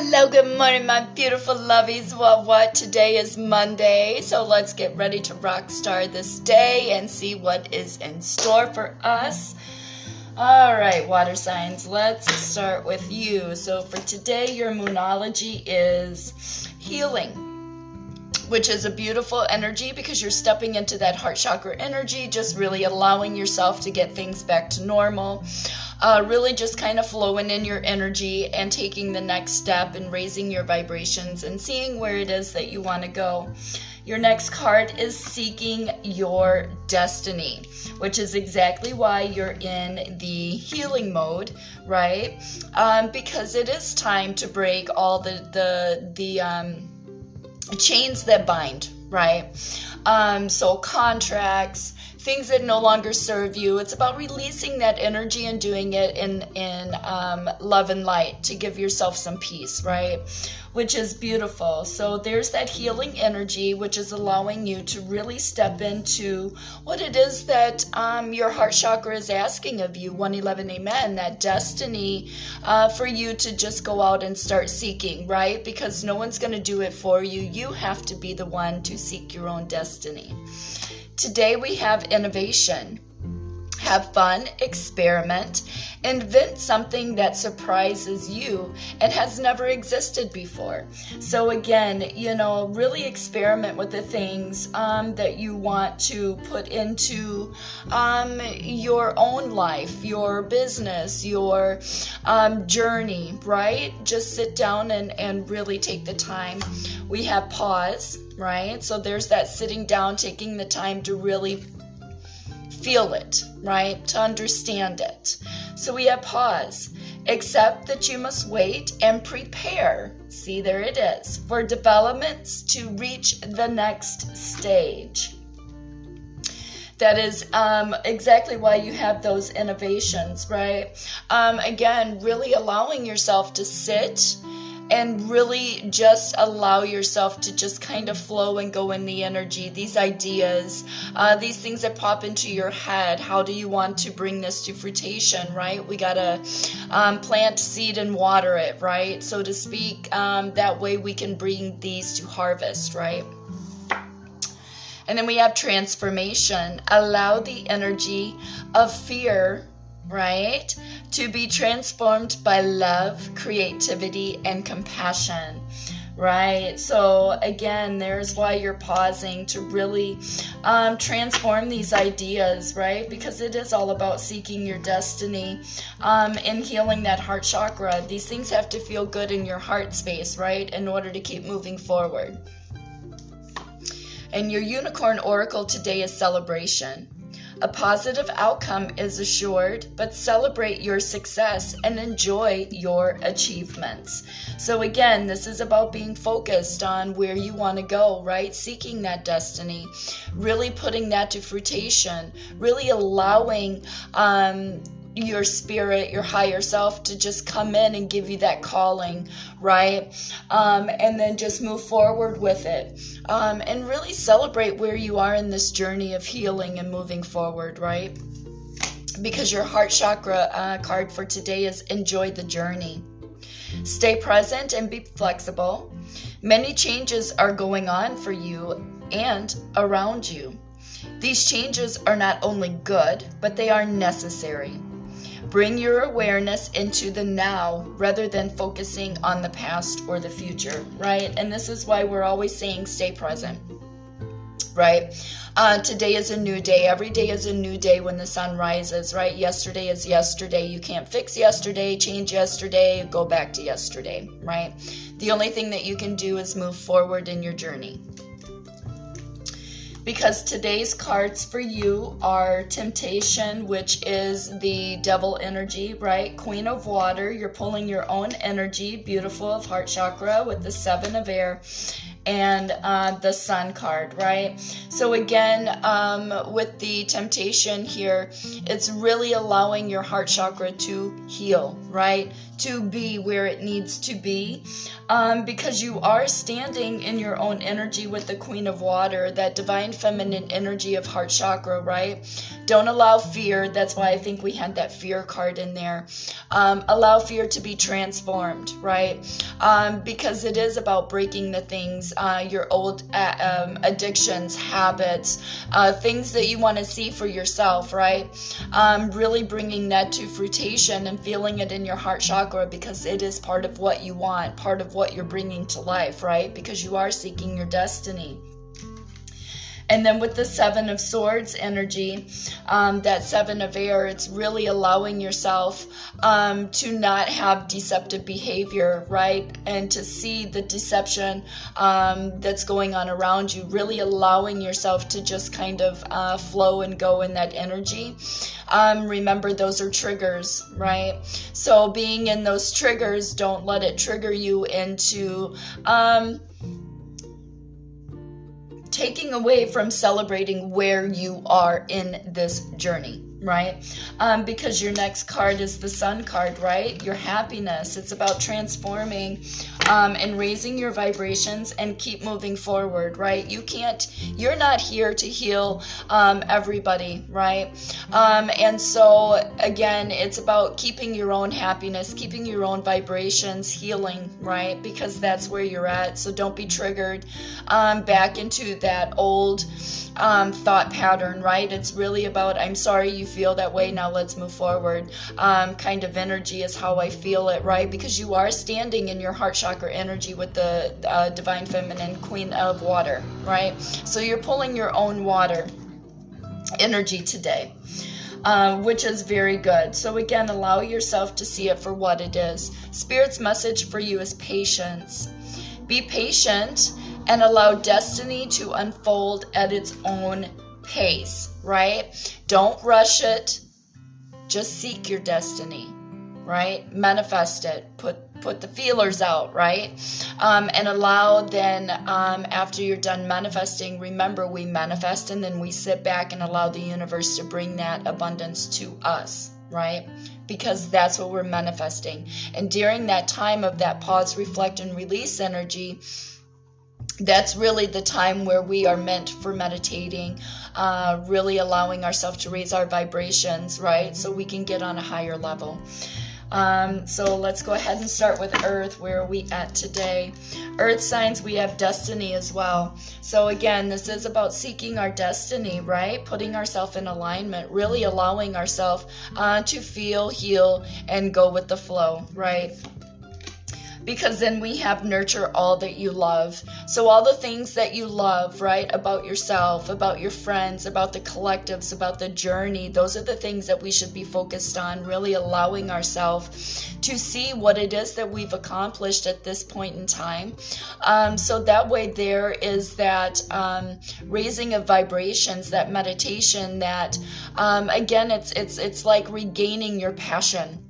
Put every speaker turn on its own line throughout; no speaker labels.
Hello, good morning, my beautiful lovies. Well, what? Today is Monday, so let's get ready to rock star this day and see what is in store for us. All right, water signs, let's start with you. So, for today, your moonology is healing which is a beautiful energy because you're stepping into that heart chakra energy, just really allowing yourself to get things back to normal. Uh, really just kind of flowing in your energy and taking the next step and raising your vibrations and seeing where it is that you want to go. Your next card is seeking your destiny, which is exactly why you're in the healing mode, right? Um, because it is time to break all the the the um, chains that bind, right? Um, so contracts, things that no longer serve you. It's about releasing that energy and doing it in in um, love and light to give yourself some peace, right? Which is beautiful. So there's that healing energy, which is allowing you to really step into what it is that um, your heart chakra is asking of you. 111, amen. That destiny uh, for you to just go out and start seeking, right? Because no one's going to do it for you. You have to be the one to seek your own destiny. Today we have innovation. Have fun, experiment, invent something that surprises you and has never existed before. So, again, you know, really experiment with the things um, that you want to put into um, your own life, your business, your um, journey, right? Just sit down and, and really take the time. We have pause right? So there's that sitting down, taking the time to really feel it, right? To understand it. So we have pause. Accept that you must wait and prepare. See, there it is for developments to reach the next stage. That is um, exactly why you have those innovations, right? Um, again, really allowing yourself to sit and really just allow yourself to just kind of flow and go in the energy these ideas uh, these things that pop into your head. How do you want to bring this to fruition right? We gotta um, plant seed and water it right? So to speak um, that way we can bring these to harvest right? And then we have transformation. Allow the energy of fear right? To be transformed by love, creativity, and compassion, right? So, again, there's why you're pausing to really um, transform these ideas, right? Because it is all about seeking your destiny um, and healing that heart chakra. These things have to feel good in your heart space, right? In order to keep moving forward. And your unicorn oracle today is celebration. A positive outcome is assured, but celebrate your success and enjoy your achievements. So, again, this is about being focused on where you want to go, right? Seeking that destiny, really putting that to fruition, really allowing um, your spirit, your higher self to just come in and give you that calling, right? Um, and then just move forward with it um, and really celebrate where you are in this journey of healing and moving forward, right? Because your heart chakra uh, card for today is enjoy the journey. Stay present and be flexible. Many changes are going on for you and around you. These changes are not only good, but they are necessary. Bring your awareness into the now rather than focusing on the past or the future, right? And this is why we're always saying stay present, right? Uh, today is a new day. Every day is a new day when the sun rises, right? Yesterday is yesterday. You can't fix yesterday, change yesterday, go back to yesterday, right? The only thing that you can do is move forward in your journey because today's cards for you are Temptation, which is the devil energy, right? Queen of Water, you're pulling your own energy, beautiful of heart chakra with the seven of air. And uh, the sun card, right? So again, um, with the temptation here, it's really allowing your heart chakra to heal, right? To be where it needs to be, um, because you are standing in your own energy with the Queen of Water, that divine feminine energy of heart chakra, right? Don't allow fear. That's why I think we had that fear card in there. Um, allow fear to be transformed, right? Um, because it is about breaking the things, uh, your old uh, um, addictions, habits, uh, things that you want to see for yourself, right? Um, really bringing that to fruition and feeling it in your heart chakra because it is part of what you want, part of what you're bringing to life, right? Because you are seeking your destiny. And then with the Seven of Swords energy, um, that Seven of Air, it's really allowing yourself um, to not have deceptive behavior, right? And to see the deception um, that's going on around you, really allowing yourself to just kind of uh, flow and go in that energy. Um, remember, those are triggers, right? So being in those triggers, don't let it trigger you into um, taking away from celebrating where you are in this journey right? Um, because your next card is the Sun card, right? Your happiness. It's about transforming um, and raising your vibrations and keep moving forward, right? You can't, you're not here to heal um, everybody, right? Um, and so, again, it's about keeping your own happiness, keeping your own vibrations, healing, right? Because that's where you're at. So don't be triggered um, back into that old um, thought pattern, right? It's really about, I'm sorry you feel that way, now let's move forward. Um, kind of energy is how I feel it, right? Because you are standing in your heart chakra energy with the uh, divine feminine queen of water, right? So you're pulling your own water energy today. Uh, which is very good. So, again, allow yourself to see it for what it is. Spirit's message for you is patience. Be patient and allow destiny to unfold at its own pace, right? Don't rush it. Just seek your destiny, right? Manifest it. Put put the feelers out, right? Um, and allow then um, after you're done manifesting, remember we manifest and then we sit back and allow the universe to bring that abundance to us, right? Because that's what we're manifesting. And during that time of that pause, reflect, and release energy, that's really the time where we are meant for meditating, uh, really allowing ourselves to raise our vibrations, right? So we can get on a higher level. Um, so let's go ahead and start with Earth. Where are we at today? Earth signs, we have destiny as well. So again, this is about seeking our destiny, right? Putting ourselves in alignment, really allowing ourselves uh, to feel, heal, and go with the flow, right? Because then we have nurture all that you love. So, all the things that you love, right, about yourself, about your friends, about the collectives, about the journey, those are the things that we should be focused on, really allowing ourselves to see what it is that we've accomplished at this point in time. Um, so, that way, there is that um, raising of vibrations, that meditation, that um, again, it's, it's, it's like regaining your passion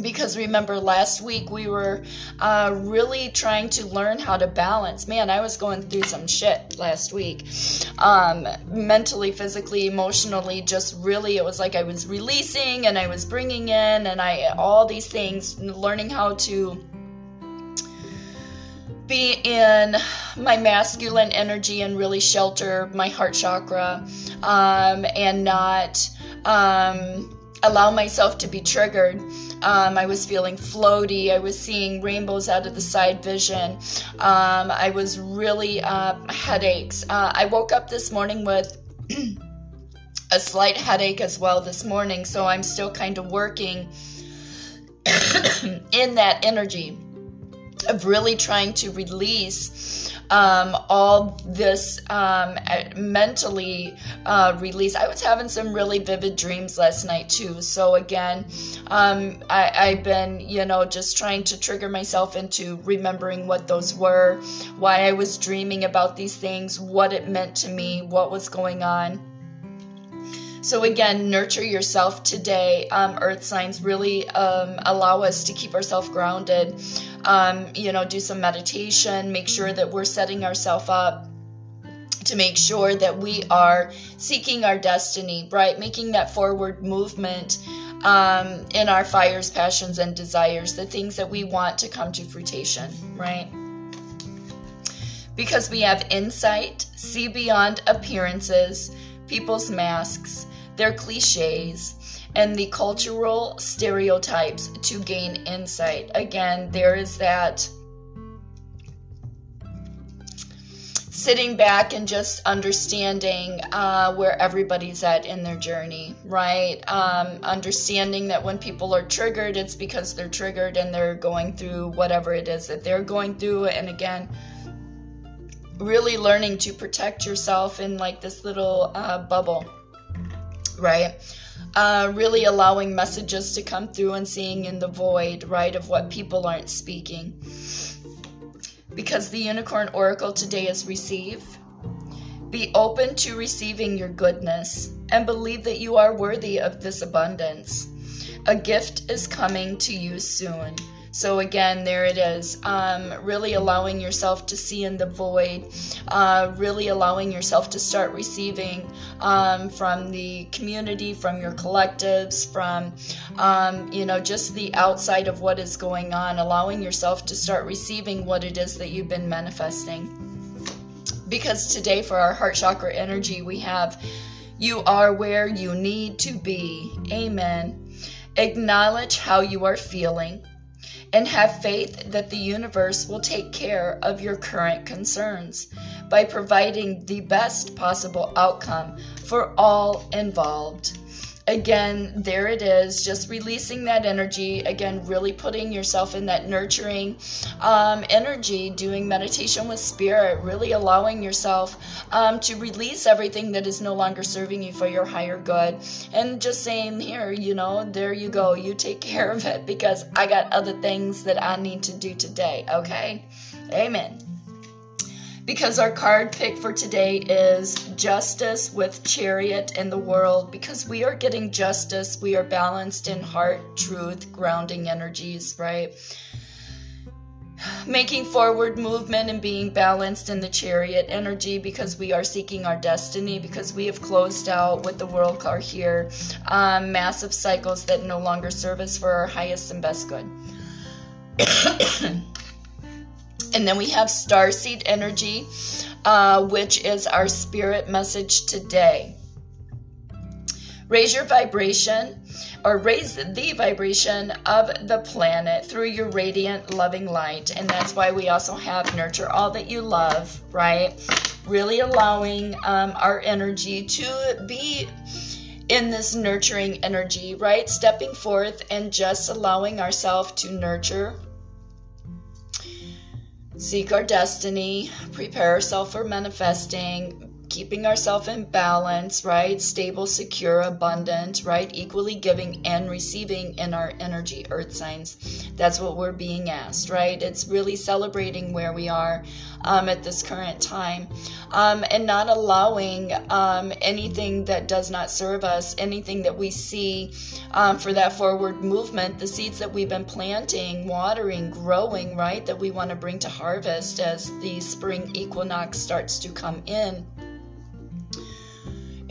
because remember last week we were uh, really trying to learn how to balance. Man i was going through some shit last week. Um, mentally physically emotionally just really it was like i was releasing and i was bringing in and i all these things learning how to be in my masculine energy and really shelter my heart chakra. Um, and not um, allow myself to be triggered. Um, I was feeling floaty. I was seeing rainbows out of the side vision. Um, I was really uh, headaches. Uh, I woke up this morning with a slight headache as well this morning, so I'm still kind of working in that energy of really trying to release um, all this um, mentally uh, release. I was having some really vivid dreams last night too. So again, um, I, I've been, you know, just trying to trigger myself into remembering what those were, why I was dreaming about these things, what it meant to me, what was going on. So, again, nurture yourself today. Um, earth signs really um, allow us to keep ourselves grounded um, you know, do some meditation, make sure that we're setting ourselves up to make sure that we are seeking our destiny, right? Making that forward movement um, in our fires, passions, and desires, the things that we want to come to fruition, right? Because we have insight, see beyond appearances, people's masks, their cliches, and the cultural stereotypes to gain insight. Again, there is that sitting back and just understanding uh, where everybody's at in their journey, right? Um, understanding that when people are triggered, it's because they're triggered and they're going through whatever it is that they're going through. And again, really learning to protect yourself in like this little uh, bubble, right? Uh, really allowing messages to come through and seeing in the void, right, of what people aren't speaking because the unicorn oracle today is receive. Be open to receiving your goodness and believe that you are worthy of this abundance. A gift is coming to you soon. So again, there it is. Um, really allowing yourself to see in the void, uh, really allowing yourself to start receiving um, from the community, from your collectives, from um, you know just the outside of what is going on. Allowing yourself to start receiving what it is that you've been manifesting. Because today, for our heart chakra energy, we have you are where you need to be. Amen. Acknowledge how you are feeling and have faith that the universe will take care of your current concerns by providing the best possible outcome for all involved again, there it is, just releasing that energy. Again, really putting yourself in that nurturing um, energy, doing meditation with spirit, really allowing yourself um, to release everything that is no longer serving you for your higher good. And just saying, here, you know, there you go, you take care of it because I got other things that I need to do today, okay? Amen because our card pick for today is justice with chariot in the world. Because we are getting justice we are balanced in heart truth grounding energies right? Making forward movement and being balanced in the chariot energy because we are seeking our destiny because we have closed out with the world card here. Um, massive cycles that no longer serve us for our highest and best good And then we have starseed energy, uh, which is our spirit message today. Raise your vibration or raise the vibration of the planet through your radiant, loving light. And that's why we also have nurture all that you love, right? Really allowing um, our energy to be in this nurturing energy, right? Stepping forth and just allowing ourselves to nurture seek our destiny, prepare ourselves for manifesting, keeping ourselves in balance, right? Stable, secure, abundant, right? Equally giving and receiving in our energy earth signs. That's what we're being asked, right? It's really celebrating where we are um, at this current time um, and not allowing um, anything that does not serve us, anything that we see um, for that forward movement, the seeds that we've been planting, watering, growing, right? That we want to bring to harvest as the spring equinox starts to come in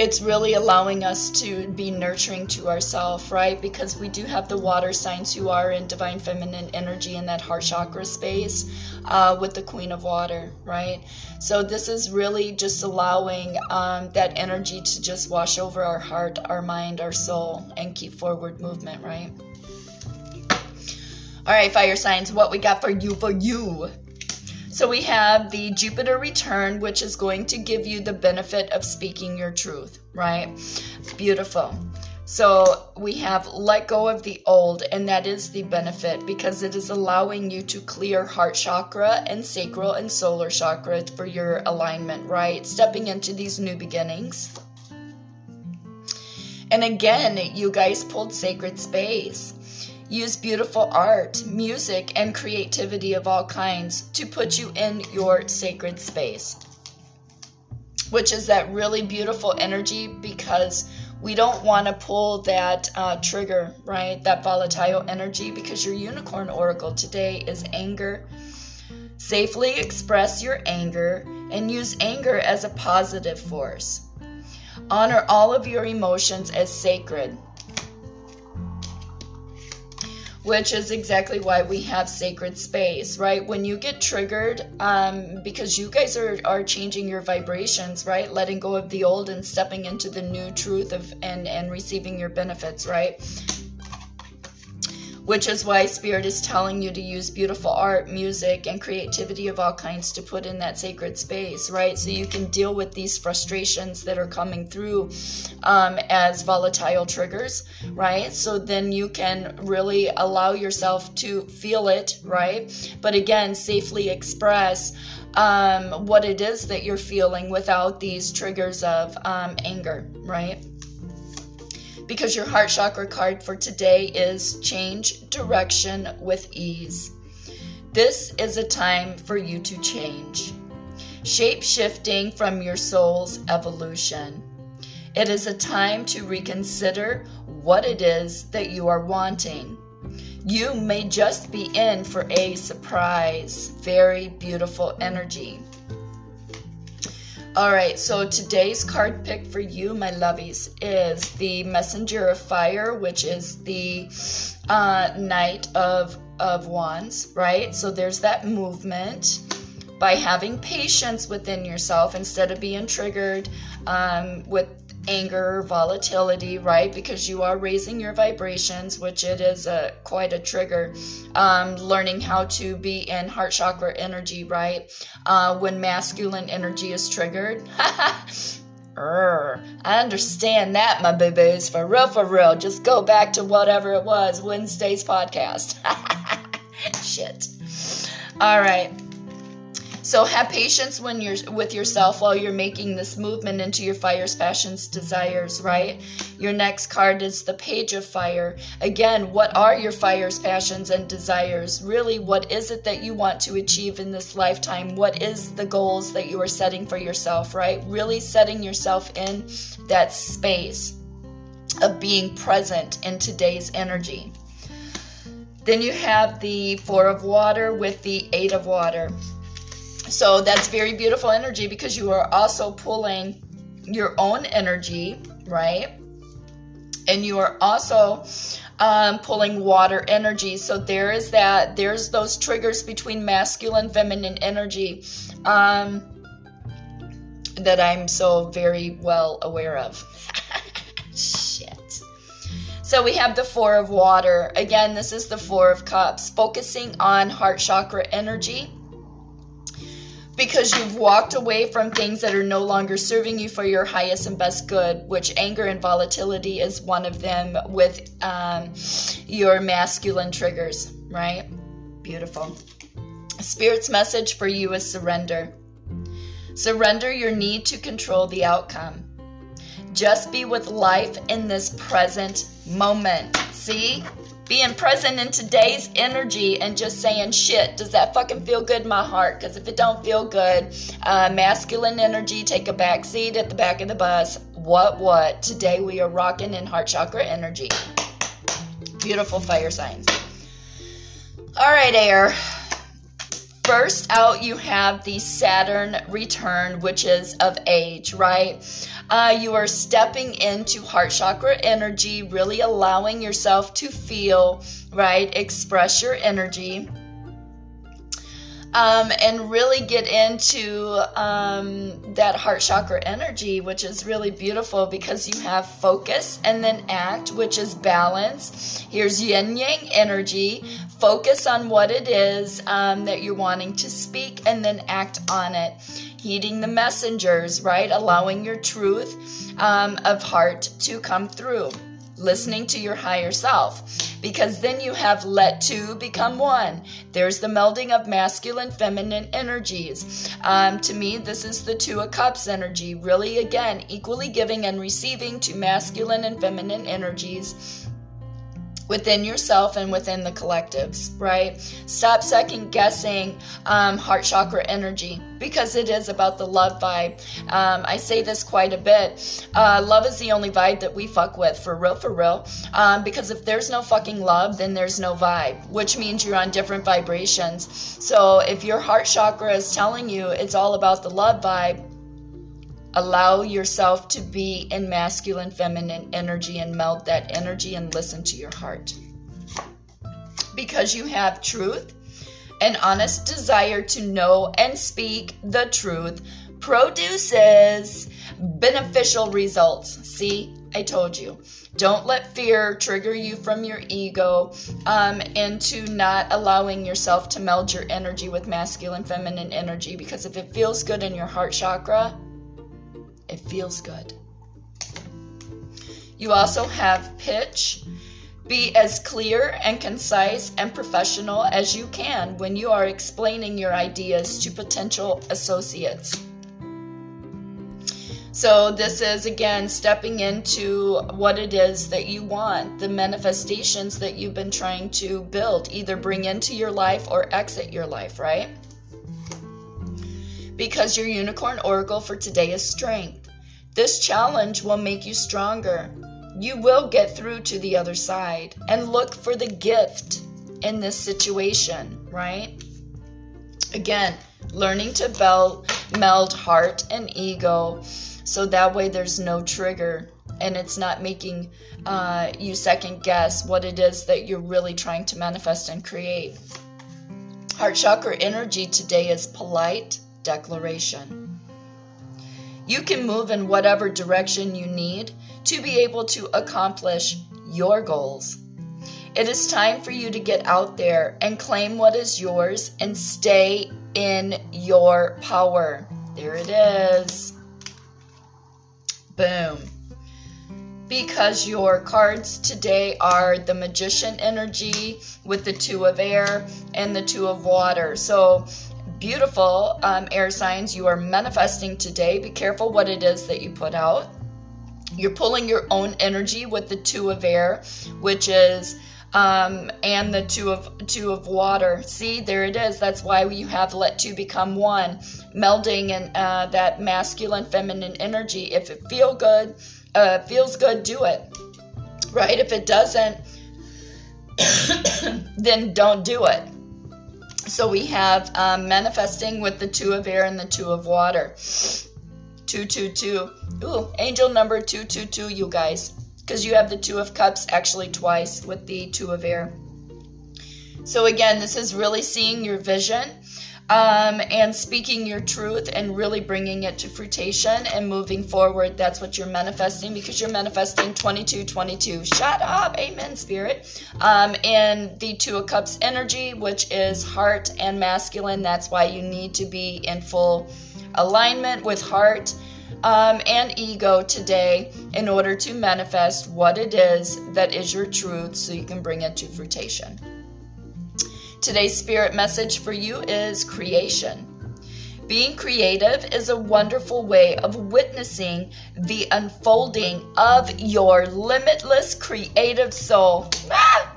it's really allowing us to be nurturing to ourselves, right? Because we do have the water signs who are in divine feminine energy in that heart chakra space uh, with the Queen of Water, right? So this is really just allowing um, that energy to just wash over our heart, our mind, our soul, and keep forward movement, right? All right, fire signs, what we got for you for you? So we have the Jupiter return, which is going to give you the benefit of speaking your truth, right? Beautiful. So we have let go of the old, and that is the benefit because it is allowing you to clear heart chakra and sacral and solar chakra for your alignment, right? Stepping into these new beginnings. And again, you guys pulled sacred space. Use beautiful art, music, and creativity of all kinds to put you in your sacred space, which is that really beautiful energy because we don't want to pull that uh, trigger, right? That volatile energy because your unicorn oracle today is anger. Safely express your anger and use anger as a positive force. Honor all of your emotions as sacred which is exactly why we have sacred space, right? When you get triggered, um, because you guys are, are changing your vibrations, right? Letting go of the old and stepping into the new truth of and, and receiving your benefits, right? Which is why Spirit is telling you to use beautiful art, music, and creativity of all kinds to put in that sacred space, right? So you can deal with these frustrations that are coming through um, as volatile triggers, right? So then you can really allow yourself to feel it, right? But again, safely express um, what it is that you're feeling without these triggers of um, anger, right? Because your heart chakra card for today is change direction with ease. This is a time for you to change, shape shifting from your soul's evolution. It is a time to reconsider what it is that you are wanting. You may just be in for a surprise, very beautiful energy. All right, so today's card pick for you, my lovies, is the Messenger of Fire, which is the uh, Knight of, of Wands, right? So there's that movement by having patience within yourself instead of being triggered um, with anger, volatility, right? Because you are raising your vibrations, which it is a quite a trigger. Um, learning how to be in heart chakra energy, right? Uh, when masculine energy is triggered. I understand that, my boo-boos. For real, for real. Just go back to whatever it was, Wednesday's podcast. Shit. All right. So have patience when you're with yourself while you're making this movement into your fires, passions, desires, right? Your next card is the page of fire. Again, what are your fires, passions, and desires? Really, what is it that you want to achieve in this lifetime? What is the goals that you are setting for yourself, right? Really setting yourself in that space of being present in today's energy. Then you have the Four of Water with the Eight of Water. So that's very beautiful energy because you are also pulling your own energy, right? And you are also um, pulling water energy. So there is that, there's those triggers between masculine, feminine energy um, that I'm so very well aware of. Shit. So we have the Four of Water. Again, this is the Four of Cups, focusing on heart chakra energy because you've walked away from things that are no longer serving you for your highest and best good, which anger and volatility is one of them with um, your masculine triggers, right? Beautiful. Spirit's message for you is surrender. Surrender your need to control the outcome. Just be with life in this present moment. See? Being present in today's energy and just saying shit does that fucking feel good in my heart? Because if it don't feel good uh, masculine energy take a back seat at the back of the bus. What what? Today we are rocking in heart chakra energy. Beautiful fire signs. All right air First out, you have the Saturn return, which is of age, right? Uh, you are stepping into heart chakra energy, really allowing yourself to feel, right? Express your energy. Um, and really get into um, that heart chakra energy, which is really beautiful because you have focus and then act, which is balance. Here's yin yang energy. Focus on what it is um, that you're wanting to speak and then act on it heeding the messengers, right? Allowing your truth um, of heart to come through, listening to your higher self, because then you have let two become one. There's the melding of masculine, feminine energies. Um, to me, this is the Two of Cups energy, really, again, equally giving and receiving to masculine and feminine energies within yourself and within the collectives, right? Stop second guessing um, heart chakra energy because it is about the love vibe. Um, I say this quite a bit. Uh, love is the only vibe that we fuck with, for real, for real. Um, because if there's no fucking love, then there's no vibe, which means you're on different vibrations. So if your heart chakra is telling you it's all about the love vibe, Allow yourself to be in masculine, feminine energy and meld that energy and listen to your heart. Because you have truth, an honest desire to know and speak the truth produces beneficial results. See, I told you. Don't let fear trigger you from your ego um, into not allowing yourself to meld your energy with masculine, feminine energy. Because if it feels good in your heart chakra, it feels good. You also have pitch. Be as clear and concise and professional as you can when you are explaining your ideas to potential associates. So, this is again stepping into what it is that you want, the manifestations that you've been trying to build, either bring into your life or exit your life, right? Because your unicorn oracle for today is strength. This challenge will make you stronger. You will get through to the other side and look for the gift in this situation, right? Again, learning to meld, meld heart and ego so that way there's no trigger and it's not making uh, you second guess what it is that you're really trying to manifest and create. Heart chakra energy today is polite declaration. You can move in whatever direction you need to be able to accomplish your goals. It is time for you to get out there and claim what is yours and stay in your power. There it is. Boom. Because your cards today are the magician energy with the two of air and the two of water. So beautiful um, air signs you are manifesting today. Be careful what it is that you put out. You're pulling your own energy with the two of air, which is um, and the two of two of water. See, there it is. That's why you have let two become one, melding and uh, that masculine, feminine energy. If it feel good, uh, feels good, do it. Right? If it doesn't, then don't do it. So we have um, manifesting with the two of air and the two of water. 222. Ooh, angel number 222, you guys. Because you have the two of cups actually twice with the two of air. So again, this is really seeing your vision um, and speaking your truth and really bringing it to fruition and moving forward. That's what you're manifesting because you're manifesting 2222. Shut up. Amen, Spirit. Um, and the Two of Cups energy, which is heart and masculine. That's why you need to be in full alignment with heart. Um, and ego today in order to manifest what it is that is your truth so you can bring it to fruition. Today's spirit message for you is creation. Being creative is a wonderful way of witnessing the unfolding of your limitless creative soul. Ah,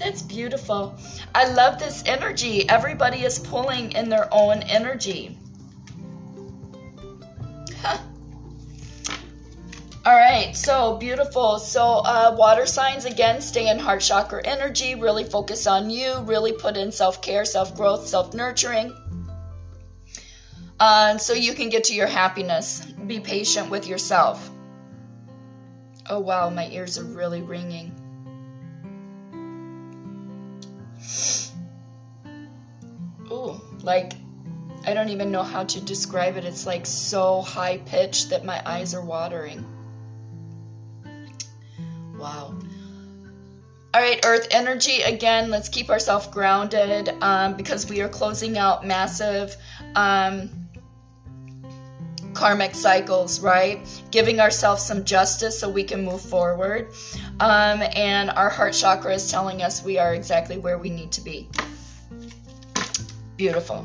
that's beautiful. I love this energy. Everybody is pulling in their own energy. All right, so beautiful. So, uh, water signs again, stay in heart chakra energy, really focus on you, really put in self care, self growth, self nurturing. Uh, so you can get to your happiness. Be patient with yourself. Oh, wow, my ears are really ringing. Ooh, like, I don't even know how to describe it. It's like so high pitched that my eyes are watering. Wow. All right, Earth energy again. Let's keep ourselves grounded um, because we are closing out massive um, karmic cycles, right? Giving ourselves some justice so we can move forward. Um, and our heart chakra is telling us we are exactly where we need to be. Beautiful.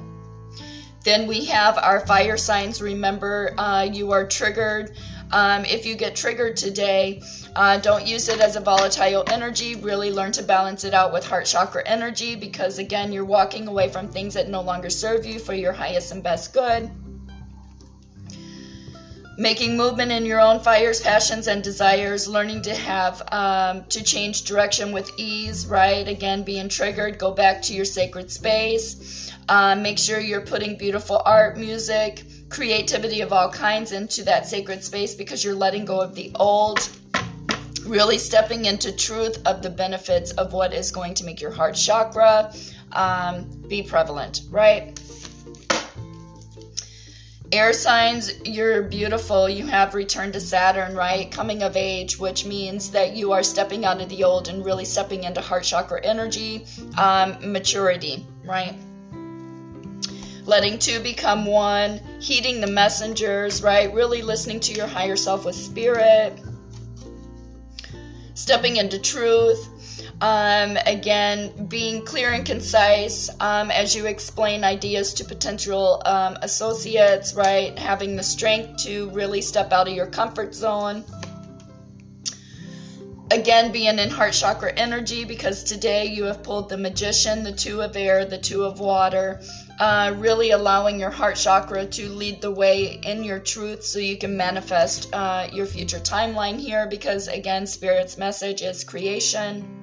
Then we have our fire signs. Remember, uh, you are triggered Um, if you get triggered today, uh, don't use it as a volatile energy. Really learn to balance it out with heart chakra energy because, again, you're walking away from things that no longer serve you for your highest and best good. Making movement in your own fires passions and desires. Learning to have um, to change direction with ease right? Again being triggered. Go back to your sacred space. Uh, make sure you're putting beautiful art music creativity of all kinds into that sacred space because you're letting go of the old really stepping into truth of the benefits of what is going to make your heart chakra um, be prevalent right Air signs, you're beautiful. You have returned to Saturn, right? Coming of age, which means that you are stepping out of the old and really stepping into heart chakra energy, um, maturity, right? Letting two become one, heeding the messengers, right? Really listening to your higher self with spirit, stepping into truth um, again, being clear and concise um, as you explain ideas to potential um, associates, right? Having the strength to really step out of your comfort zone. Again, being in heart chakra energy because today you have pulled the magician, the two of air, the two of water, uh, really allowing your heart chakra to lead the way in your truth so you can manifest uh, your future timeline here because, again, Spirit's message is creation.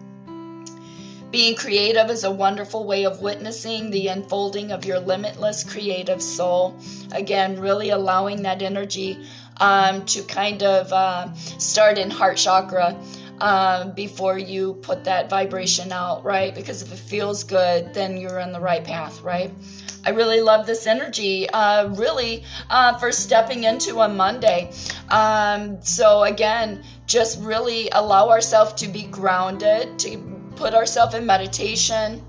Being creative is a wonderful way of witnessing the unfolding of your limitless creative soul. Again, really allowing that energy um, to kind of uh, start in heart chakra. Uh, before you put that vibration out, right? Because if it feels good, then you're on the right path, right? I really love this energy, uh, really, uh, for stepping into a Monday. Um, so, again, just really allow ourselves to be grounded, to put ourselves in meditation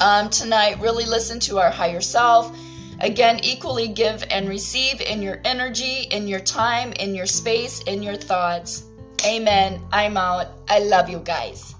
um, tonight. Really listen to our higher self. Again, equally give and receive in your energy, in your time, in your space, in your thoughts. Amen. I'm out. I love you guys.